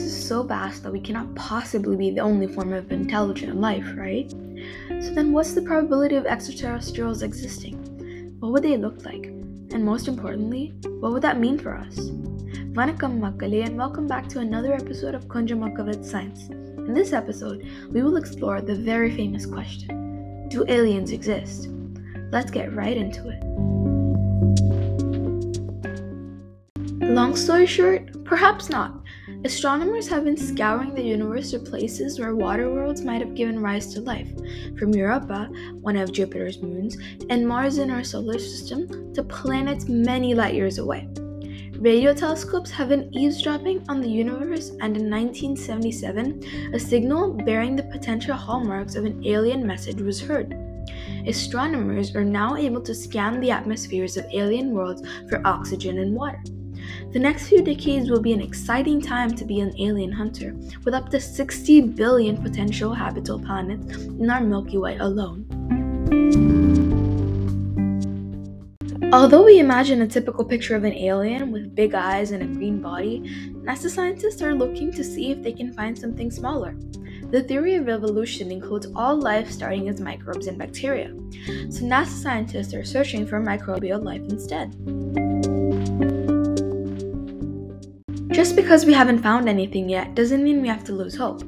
universe is so vast that we cannot possibly be the only form of intelligent life, right? So then, what's the probability of extraterrestrials existing? What would they look like? And most importantly, what would that mean for us? Vanakkam Makkale, and welcome back to another episode of Kunja Makkavat Science. In this episode, we will explore the very famous question Do aliens exist? Let's get right into it. Long story short, perhaps not. Astronomers have been scouring the universe for places where water worlds might have given rise to life, from Europa, one of Jupiter's moons, and Mars in our solar system, to planets many light years away. Radio telescopes have been eavesdropping on the universe, and in 1977, a signal bearing the potential hallmarks of an alien message was heard. Astronomers are now able to scan the atmospheres of alien worlds for oxygen and water. The next few decades will be an exciting time to be an alien hunter, with up to 60 billion potential habitable planets in our Milky Way alone. Although we imagine a typical picture of an alien with big eyes and a green body, NASA scientists are looking to see if they can find something smaller. The theory of evolution includes all life starting as microbes and bacteria, so NASA scientists are searching for microbial life instead. Just because we haven't found anything yet doesn't mean we have to lose hope.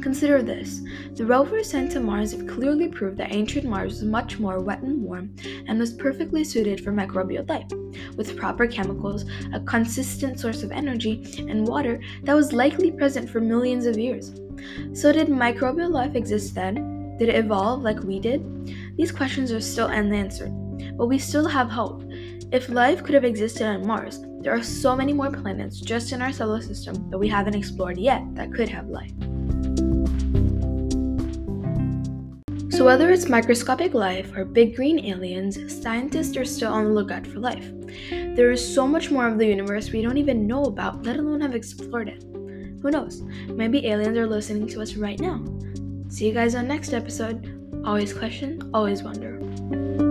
Consider this the rovers sent to Mars have clearly proved that ancient Mars was much more wet and warm and was perfectly suited for microbial life, with proper chemicals, a consistent source of energy, and water that was likely present for millions of years. So, did microbial life exist then? Did it evolve like we did? These questions are still unanswered, but we still have hope. If life could have existed on Mars, there are so many more planets just in our solar system that we haven't explored yet that could have life. So, whether it's microscopic life or big green aliens, scientists are still on the lookout for life. There is so much more of the universe we don't even know about, let alone have explored it. Who knows? Maybe aliens are listening to us right now. See you guys on next episode. Always question, always wonder.